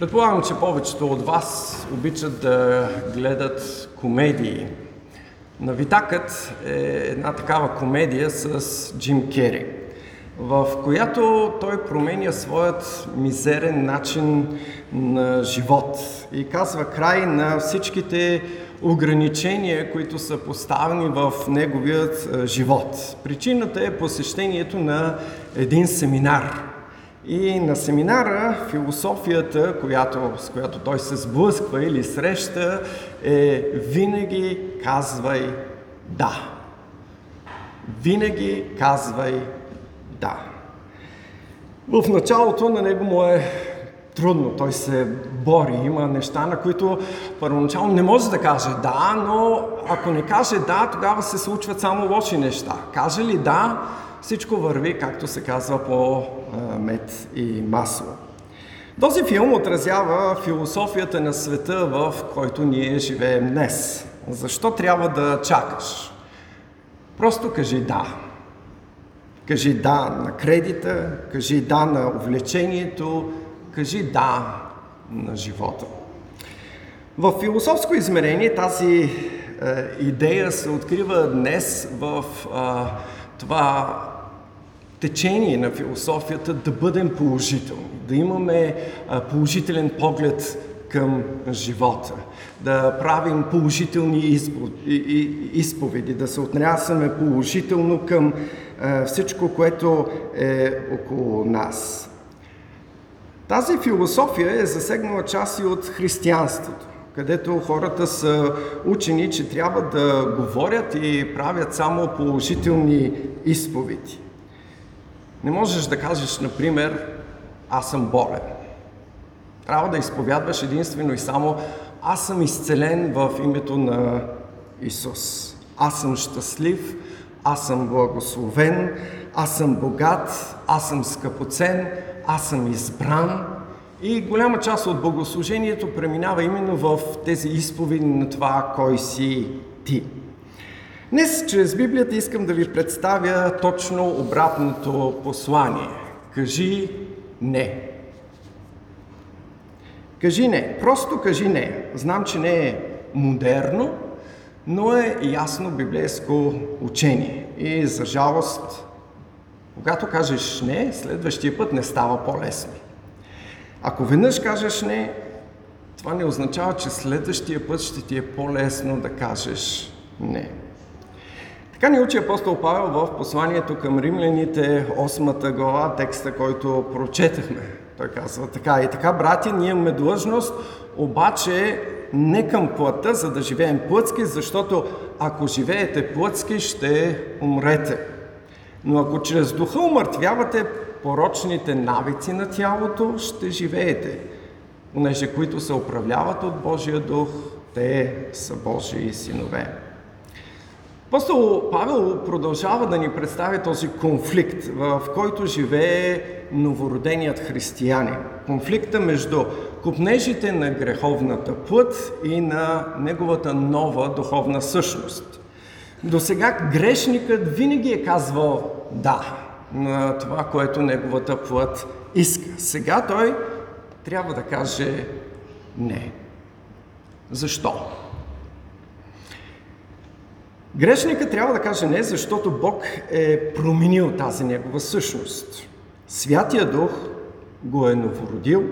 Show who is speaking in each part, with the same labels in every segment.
Speaker 1: Предполагам, че повечето от вас обичат да гледат комедии. Навитакът е една такава комедия с Джим Кери, в която той променя своят мизерен начин на живот и казва край на всичките ограничения, които са поставени в неговият живот. Причината е посещението на един семинар – и на семинара философията, която, с която той се сблъсква или среща, е винаги казвай да. Винаги казвай да. В началото на него му е трудно, той се бори, има неща, на които първоначално не може да каже да, но ако не каже да, тогава се случват само лоши неща. Каже ли да, всичко върви, както се казва, по мед и масло. Този филм отразява философията на света, в който ние живеем днес. Защо трябва да чакаш? Просто кажи да. Кажи да на кредита, кажи да на увлечението, кажи да на живота. В философско измерение тази е, идея се открива днес в е, това течение на философията да бъдем положителни, да имаме положителен поглед към живота, да правим положителни изповеди, да се отнасяме положително към всичко, което е около нас. Тази философия е засегнала част и от християнството, където хората са учени, че трябва да говорят и правят само положителни изповеди. Не можеш да кажеш, например, аз съм болен. Трябва да изповядваш единствено и само аз съм изцелен в името на Исус. Аз съм щастлив, аз съм благословен, аз съм богат, аз съм скъпоцен, аз съм избран. И голяма част от богослужението преминава именно в тези изповеди на това, кой си ти. Днес чрез Библията искам да ви представя точно обратното послание. Кажи не. Кажи не. Просто кажи не. Знам, че не е модерно, но е ясно библейско учение. И за жалост, когато кажеш не, следващия път не става по-лесно. Ако веднъж кажеш не, това не означава, че следващия път ще ти е по-лесно да кажеш не. Така ни учи апостол Павел в посланието към римляните, 8 глава, текста, който прочетахме. Той казва така, и така, брати, ние имаме длъжност, обаче не към плътта, за да живеем плътски, защото ако живеете плътски, ще умрете. Но ако чрез духа умъртвявате порочните навици на тялото, ще живеете. Понеже които се управляват от Божия дух, те са Божии синове. Апостол Павел продължава да ни представи този конфликт, в който живее новороденият християнин. Конфликта между купнежите на греховната плът и на неговата нова духовна същност. До сега грешникът винаги е казвал да на това, което неговата плът иска. Сега той трябва да каже не. Защо? Грешника трябва да каже не, защото Бог е променил тази негова същност. Святия Дух го е новородил,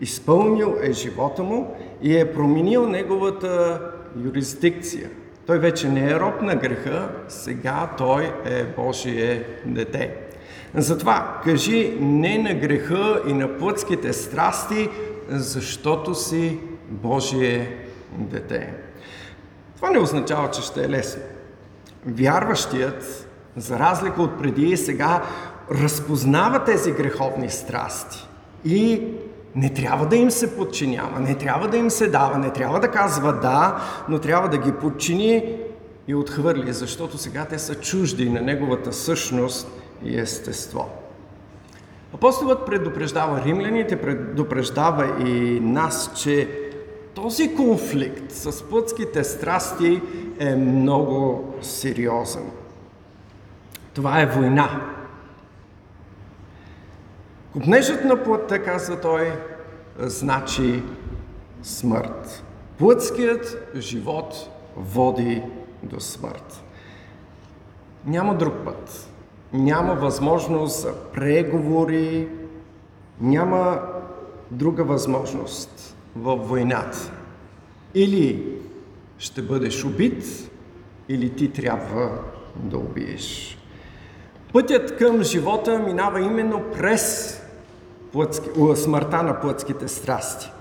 Speaker 1: изпълнил е живота му и е променил неговата юрисдикция. Той вече не е роб на греха, сега той е Божие дете. Затова кажи не на греха и на плътските страсти, защото си Божие дете. Това не означава, че ще е лесно вярващият, за разлика от преди и сега, разпознава тези греховни страсти и не трябва да им се подчинява, не трябва да им се дава, не трябва да казва да, но трябва да ги подчини и отхвърли, защото сега те са чужди на неговата същност и естество. Апостолът предупреждава римляните, предупреждава и нас, че този конфликт с плътските страсти е много сериозен. Това е война. Купнежът на плътта, казва той, значи смърт. Плътският живот води до смърт. Няма друг път. Няма възможност за преговори, няма друга възможност във войната. Или ще бъдеш убит, или ти трябва да убиеш. Пътят към живота минава именно през плътски, смъртта на плътските страсти.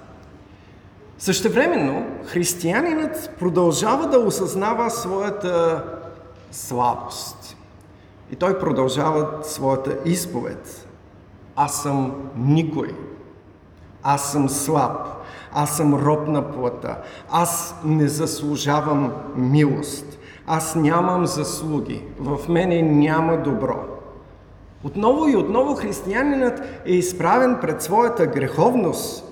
Speaker 1: Същевременно, християнинът продължава да осъзнава своята слабост. И той продължава своята изповед. Аз съм никой. Аз съм слаб. Аз съм роб на плътта. Аз не заслужавам милост. Аз нямам заслуги. В мене няма добро. Отново и отново християнинът е изправен пред своята греховност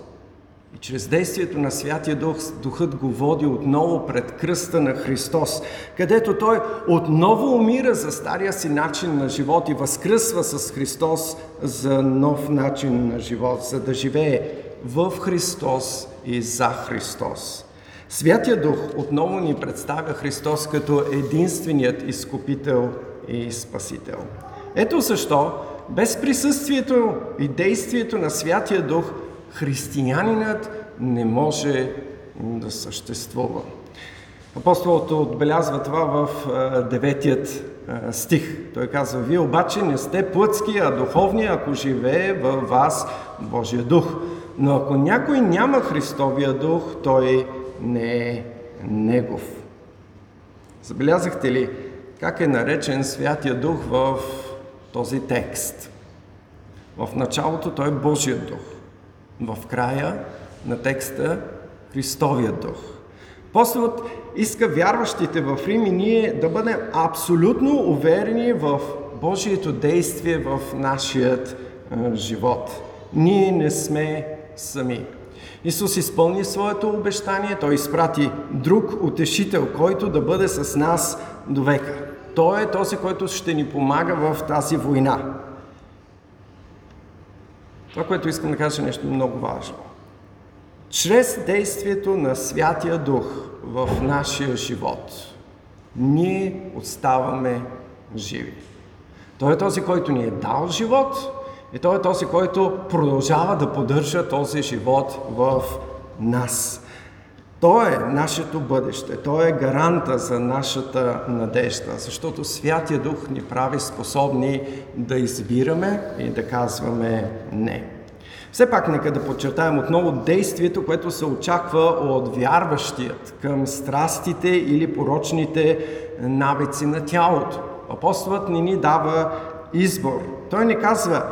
Speaker 1: и чрез действието на Святия Дух, Духът го води отново пред кръста на Христос, където Той отново умира за стария си начин на живот и възкръсва с Христос за нов начин на живот, за да живее в Христос и за Христос. Святия Дух отново ни представя Христос като единственият изкупител и спасител. Ето защо, без присъствието и действието на Святия Дух, християнинът не може да съществува. Апостолът отбелязва това в деветият стих. Той казва, вие обаче не сте плътски, а духовни, ако живее във вас Божия дух. Но ако някой няма Христовия дух, той не е негов. Забелязахте ли как е наречен Святия Дух в този текст? В началото той е Божия дух. В края на текста Христовия дух. Апостолът иска вярващите в Рим и ние да бъдем абсолютно уверени в Божието действие в нашият живот. Ние не сме сами. Исус изпълни своето обещание, Той изпрати друг утешител, който да бъде с нас до века. Той е този, който ще ни помага в тази война. Това, което искам да кажа, е нещо много важно. Чрез действието на Святия Дух в нашия живот, ние оставаме живи. Той е този, който ни е дал живот и Той е този, който продължава да поддържа този живот в нас. Той е нашето бъдеще, Той е гаранта за нашата надежда, защото Святия Дух ни прави способни да избираме и да казваме не. Все пак нека да подчертаем отново действието, което се очаква от вярващият към страстите или порочните навици на тялото. Апостолът ни ни дава избор. Той ни казва,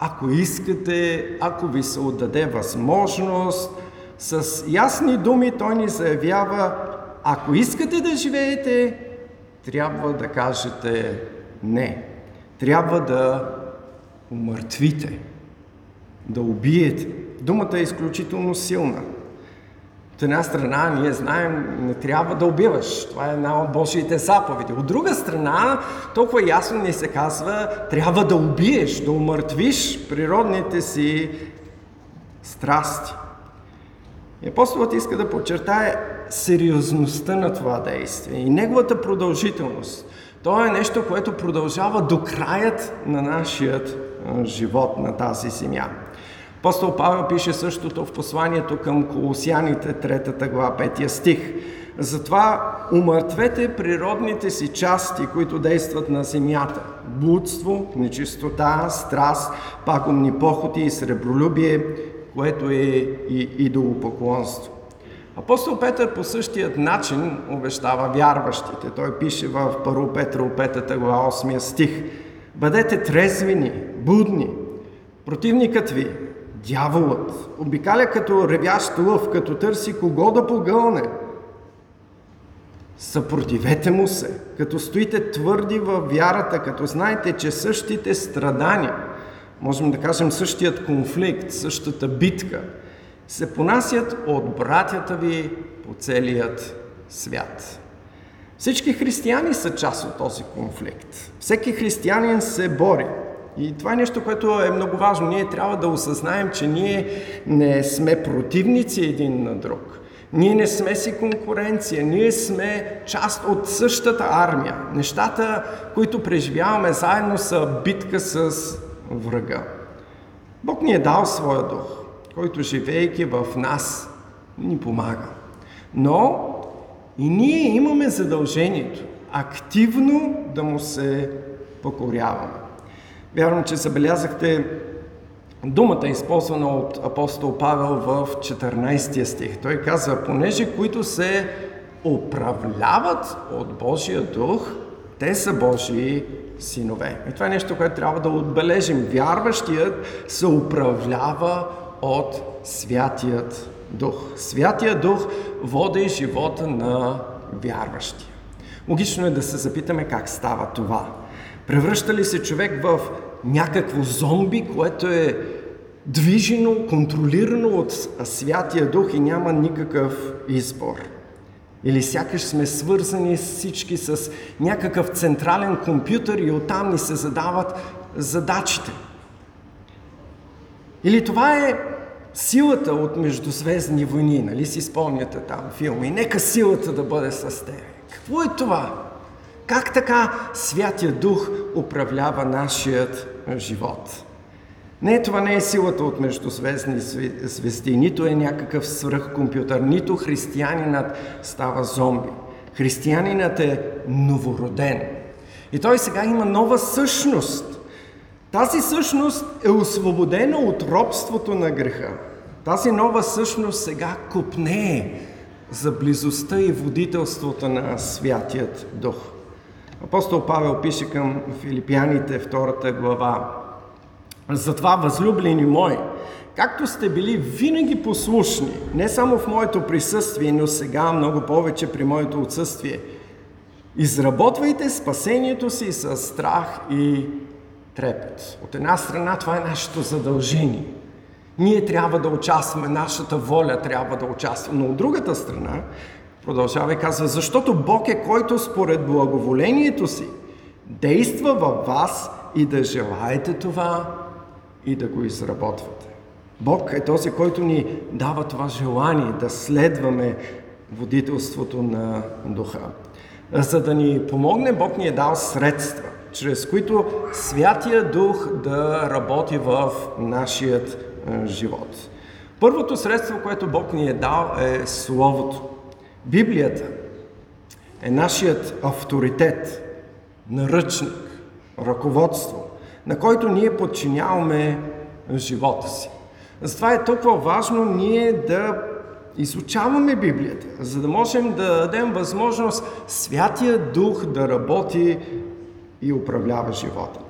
Speaker 1: ако искате, ако ви се отдаде възможност, с ясни думи той ни заявява, ако искате да живеете, трябва да кажете не. Трябва да умъртвите, да убиете. Думата е изключително силна. От една страна, ние знаем, не трябва да убиваш. Това е една от Божиите заповеди. От друга страна, толкова ясно ни се казва, трябва да убиеш, да умъртвиш природните си страсти. И апостолът иска да подчертае сериозността на това действие и неговата продължителност. То е нещо, което продължава до краят на нашия живот на тази земя. Апостол Павел пише същото в посланието към Колосяните, 3 глава, 5 стих. Затова умъртвете природните си части, които действат на земята. Блудство, нечистота, страст, пагубни похоти и сребролюбие, което е и идолопоклонство. Апостол Петър по същият начин обещава вярващите. Той пише в 1 Петро 5 глава 8 стих. Бъдете трезвени, будни. Противникът ви, дяволът, обикаля като ревящ лъв, като търси кого да погълне. Съпротивете му се, като стоите твърди във вярата, като знаете, че същите страдания – можем да кажем същият конфликт, същата битка, се понасят от братята ви по целият свят. Всички християни са част от този конфликт. Всеки християнин се бори. И това е нещо, което е много важно. Ние трябва да осъзнаем, че ние не сме противници един на друг. Ние не сме си конкуренция, ние сме част от същата армия. Нещата, които преживяваме заедно са битка с врага. Бог ни е дал своя дух, който живейки в нас ни помага. Но и ние имаме задължението активно да му се покоряваме. Вярвам, че забелязахте думата, използвана от апостол Павел в 14 стих. Той казва, понеже които се управляват от Божия дух, те са Божии синове. И това е нещо, което трябва да отбележим. Вярващият се управлява от Святият Дух. Святия Дух води живота на вярващия. Логично е да се запитаме как става това. Превръща ли се човек в някакво зомби, което е движено, контролирано от Святия Дух и няма никакъв избор? Или сякаш сме свързани всички с някакъв централен компютър и оттам ни се задават задачите. Или това е силата от Междузвездни войни, нали си спомняте там филми? Нека силата да бъде с теб. Какво е това? Как така Святия Дух управлява нашият живот? Не, това не е силата от междузвездни звезди, нито е някакъв свръхкомпютър, нито християнинът става зомби. Християнинът е новороден. И той сега има нова същност. Тази същност е освободена от робството на греха. Тази нова същност сега купнее за близостта и водителството на Святият Дух. Апостол Павел пише към филипяните, втората глава. Затова, възлюблени мои, както сте били винаги послушни, не само в моето присъствие, но сега много повече при моето отсъствие, изработвайте спасението си с страх и трепет. От една страна това е нашето задължение. Ние трябва да участваме, нашата воля трябва да участва. Но от другата страна, продължава и казва, защото Бог е който според благоволението си действа във вас и да желаете това и да го изработвате. Бог е този, който ни дава това желание да следваме водителството на Духа. За да ни помогне, Бог ни е дал средства, чрез които Святия Дух да работи в нашият е, живот. Първото средство, което Бог ни е дал е Словото. Библията е нашият авторитет, наръчник, ръководство, на който ние подчиняваме живота си. Затова е толкова важно ние да изучаваме Библията, за да можем да дадем възможност Святия Дух да работи и управлява живота.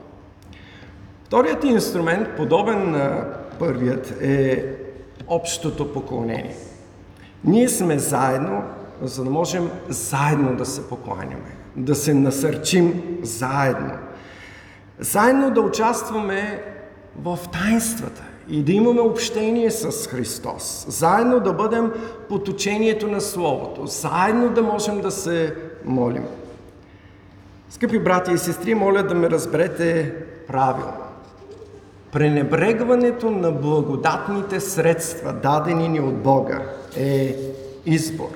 Speaker 1: Вторият инструмент, подобен на първият, е общото поклонение. Ние сме заедно, за да можем заедно да се покланяме, да се насърчим заедно. Заедно да участваме в тайнствата и да имаме общение с Христос. Заедно да бъдем под учението на Словото. Заедно да можем да се молим. Скъпи брати и сестри, моля да ме разберете правилно. Пренебрегването на благодатните средства, дадени ни от Бога, е избор.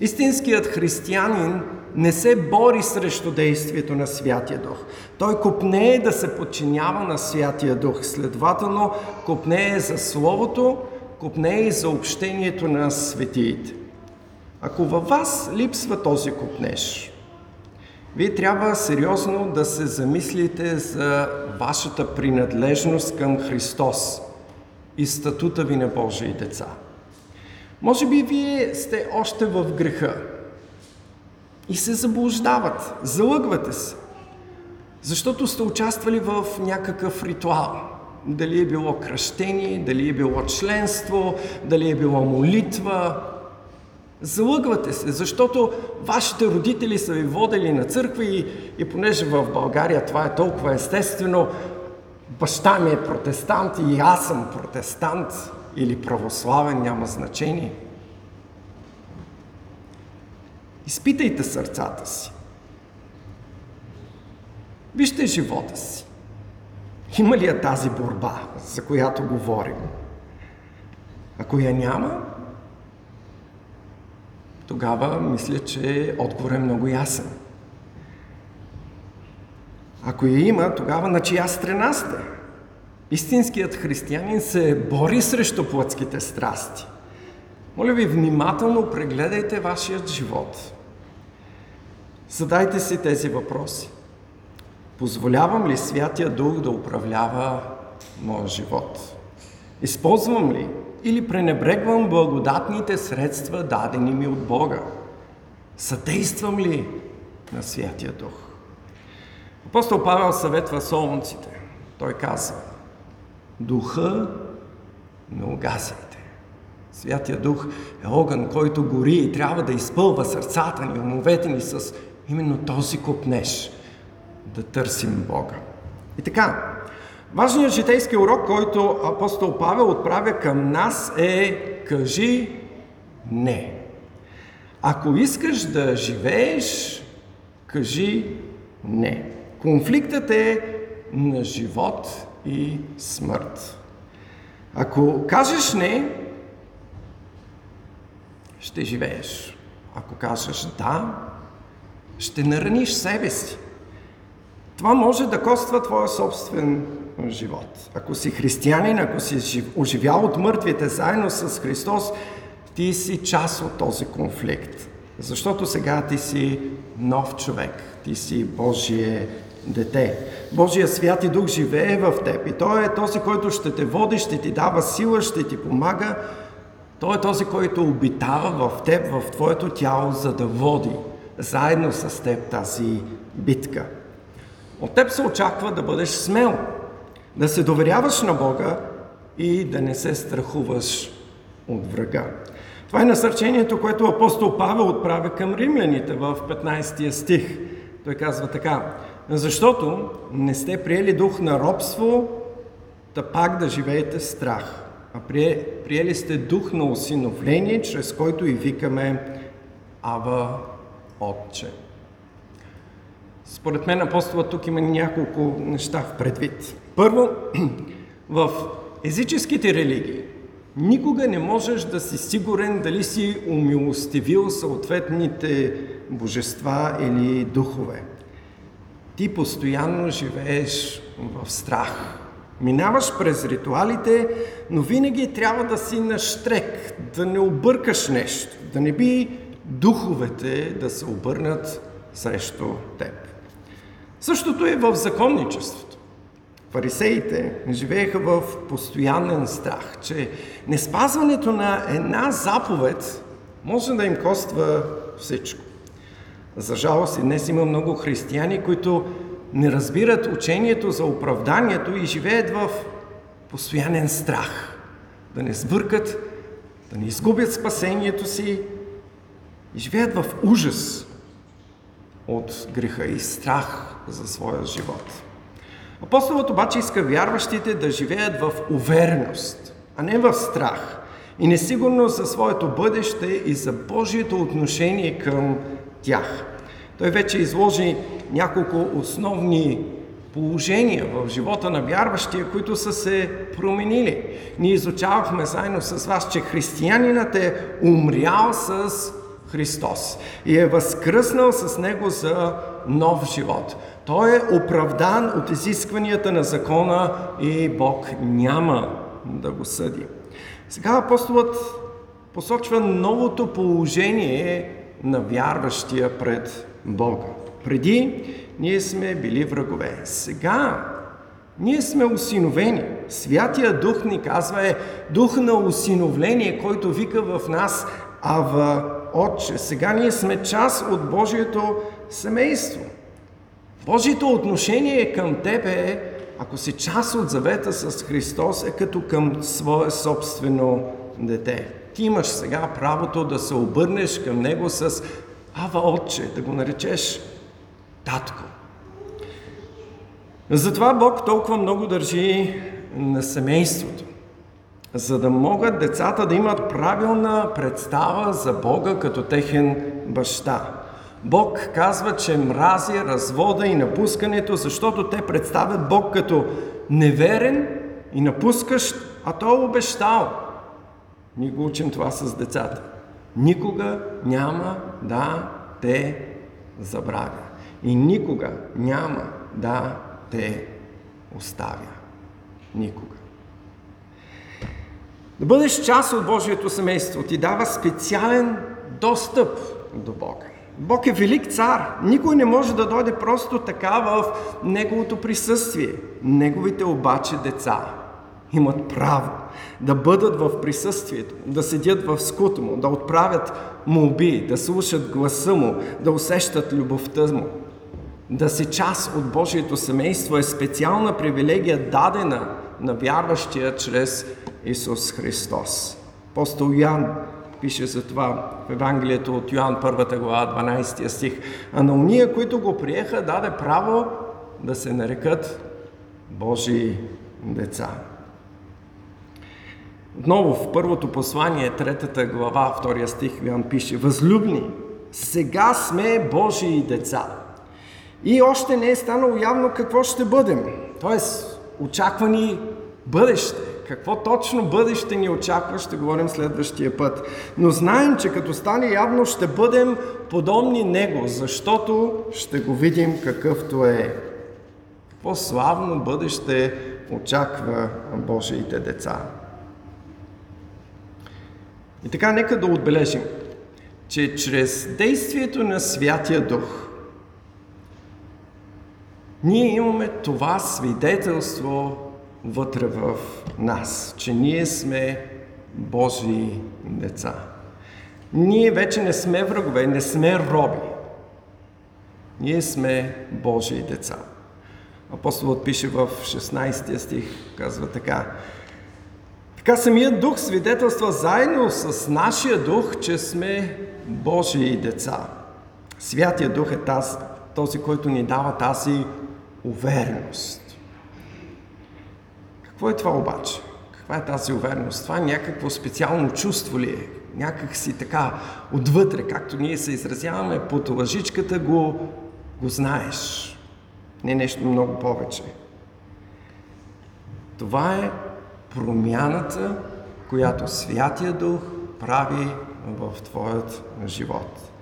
Speaker 1: Истинският християнин не се бори срещу действието на Святия Дух. Той купнее да се подчинява на Святия Дух. Следователно, купнее за Словото, купнее и за общението на светиите. Ако във вас липсва този купнеж, вие трябва сериозно да се замислите за вашата принадлежност към Христос и статута ви на Божии деца. Може би вие сте още в греха. И се заблуждават, залъгвате се, защото сте участвали в някакъв ритуал. Дали е било кръщение, дали е било членство, дали е било молитва, Залъгвате се, защото вашите родители са ви водили на църква и, и понеже в България това е толкова естествено, баща ми е протестант и аз съм протестант или православен, няма значение. Изпитайте сърцата си. Вижте живота си. Има ли я тази борба, за която говорим? Ако я няма, тогава мисля, че отговор е много ясен. Ако я има, тогава на чия страна сте? Истинският християнин се бори срещу плътските страсти. Моля ви, внимателно прегледайте вашият живот. Задайте си тези въпроси. Позволявам ли Святия Дух да управлява моя живот? Използвам ли или пренебрегвам благодатните средства, дадени ми от Бога? Съдействам ли на Святия Дух? Апостол Павел съветва солнците. Той казва, духа не угасяйте. Святия Дух е огън, който гори и трябва да изпълва сърцата ни, умовете ни с именно този купнеж да търсим Бога. И така, важният житейски урок, който апостол Павел отправя към нас е кажи не. Ако искаш да живееш, кажи не. Конфликтът е на живот и смърт. Ако кажеш не, ще живееш. Ако кажеш да, ще нараниш себе си. Това може да коства твоя собствен живот. Ако си християнин, ако си оживял от мъртвите заедно с Христос, ти си част от този конфликт. Защото сега ти си нов човек, ти си Божие дете. Божия свят и дух живее в теб и Той е този, който ще те води, ще ти дава сила, ще ти помага. Той е този, който обитава в теб, в твоето тяло, за да води заедно с теб тази битка. От теб се очаква да бъдеш смел, да се доверяваш на Бога и да не се страхуваш от врага. Това е насърчението, което апостол Павел отправя към римляните в 15 стих. Той казва така, защото не сте приели дух на робство, да пак да живеете страх, а приели сте дух на осиновление, чрез който и викаме Ава Отче. Според мен апостола тук има няколко неща в предвид. Първо, в езическите религии никога не можеш да си сигурен дали си умилостивил съответните божества или духове. Ти постоянно живееш в страх. Минаваш през ритуалите, но винаги трябва да си на штрек, да не объркаш нещо, да не би духовете да се обърнат срещу теб. Същото е в законничеството. Фарисеите живееха в постоянен страх, че неспазването на една заповед може да им коства всичко. За жалост и днес има много християни, които не разбират учението за оправданието и живеят в постоянен страх. Да не сбъркат, да не изгубят спасението си и живеят в ужас от греха и страх за своя живот. Апостолът обаче иска вярващите да живеят в увереност, а не в страх и несигурност за своето бъдеще и за Божието отношение към тях. Той вече изложи няколко основни положения в живота на вярващия, които са се променили. Ние изучавахме заедно с вас, че християнинът е умрял с Христос и е възкръснал с Него за нов живот. Той е оправдан от изискванията на закона и Бог няма да го съди. Сега апостолът посочва новото положение на вярващия пред Бога. Преди ние сме били врагове. Сега ние сме усиновени. Святия Дух ни казва е дух на усиновление, който вика в нас Ава Отче. Сега ние сме част от Божието семейство. Божието отношение към тебе е, ако си част от завета с Христос, е като към свое собствено дете. Ти имаш сега правото да се обърнеш към Него с Ава Отче, да го наречеш татко. Затова Бог толкова много държи на семейството, за да могат децата да имат правилна представа за Бога като техен баща. Бог казва, че мрази развода и напускането, защото те представят Бог като неверен и напускащ, а той е обещал. Ние го учим това с децата. Никога няма да те забравя. И никога няма да те оставя. Никога. Да бъдеш част от Божието семейство ти дава специален достъп до Бога. Бог е велик цар. Никой не може да дойде просто така в Неговото присъствие. Неговите обаче деца имат право да бъдат в присъствието, да седят в скута му, да отправят молби, да слушат гласа му, да усещат любовта му. Да си част от Божието семейство е специална привилегия, дадена на вярващия чрез Исус Христос. Апостол Ян пише за това в Евангелието от Йоан, първата глава, 12 стих. А на уния, които го приеха, даде право да се нарекат Божии деца. Отново в първото послание, третата глава, втория стих, Йоан пише Възлюбни, сега сме Божии деца. И още не е станало явно какво ще бъдем. Тоест, очаквани бъдеще. Какво точно бъдеще ни очаква, ще говорим следващия път. Но знаем, че като стане явно, ще бъдем подобни Него, защото ще го видим какъвто е. Какво славно бъдеще очаква Божиите деца. И така, нека да отбележим, че чрез действието на Святия Дух, ние имаме това свидетелство вътре в нас, че ние сме Божии деца. Ние вече не сме врагове, не сме роби. Ние сме Божии деца. Апостолът пише в 16 стих, казва така. Така самият дух свидетелства заедно с нашия дух, че сме Божии деца. Святия дух е тази, този, който ни дава тази увереност. Какво е това обаче? Каква е тази увереност? Това е някакво специално чувство ли е? Някак си така отвътре, както ние се изразяваме под лъжичката, го, го знаеш. Не нещо много повече. Това е промяната, която Святия Дух прави в твоят живот.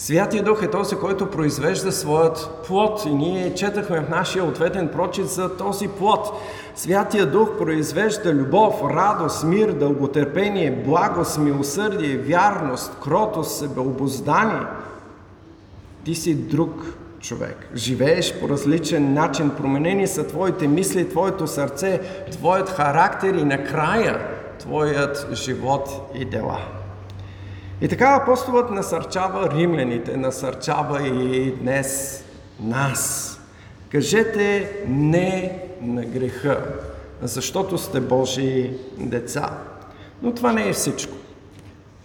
Speaker 1: Святия Дух е този, който произвежда своят плод и ние четахме в нашия ответен прочит за този плод. Святия Дух произвежда любов, радост, мир, дълготърпение, благост, милосърдие, вярност, кротост, себеобоздание. Ти си друг човек. Живееш по различен начин, променени са твоите мисли, твоето сърце, твоят характер и накрая твоят живот и дела. И така апостолът насърчава римляните, насърчава и днес нас. Кажете не на греха, защото сте Божии деца. Но това не е всичко.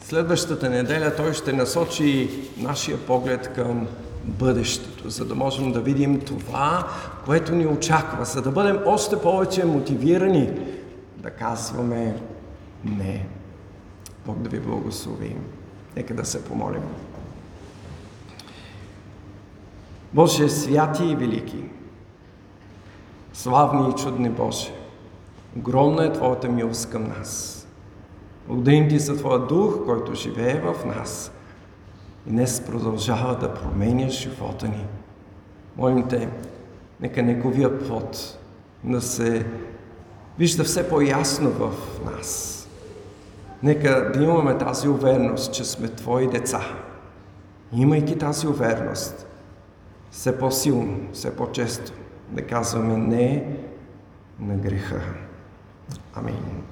Speaker 1: Следващата неделя той ще насочи нашия поглед към бъдещето, за да можем да видим това, което ни очаква, за да бъдем още повече мотивирани да казваме не. Бог да ви благослови. Нека да се помолим. Боже, святи и велики, славни и чудни Боже, огромна е Твоята милост към нас. Благодарим Ти за Твоя дух, който живее в нас и днес продължава да променя живота ни. Молим Те, нека неговия плод да се вижда все по-ясно в нас. Нека да имаме тази увереност, че сме Твои деца. Имайки тази увереност, все по-силно, все по-често да казваме не на греха. Амин.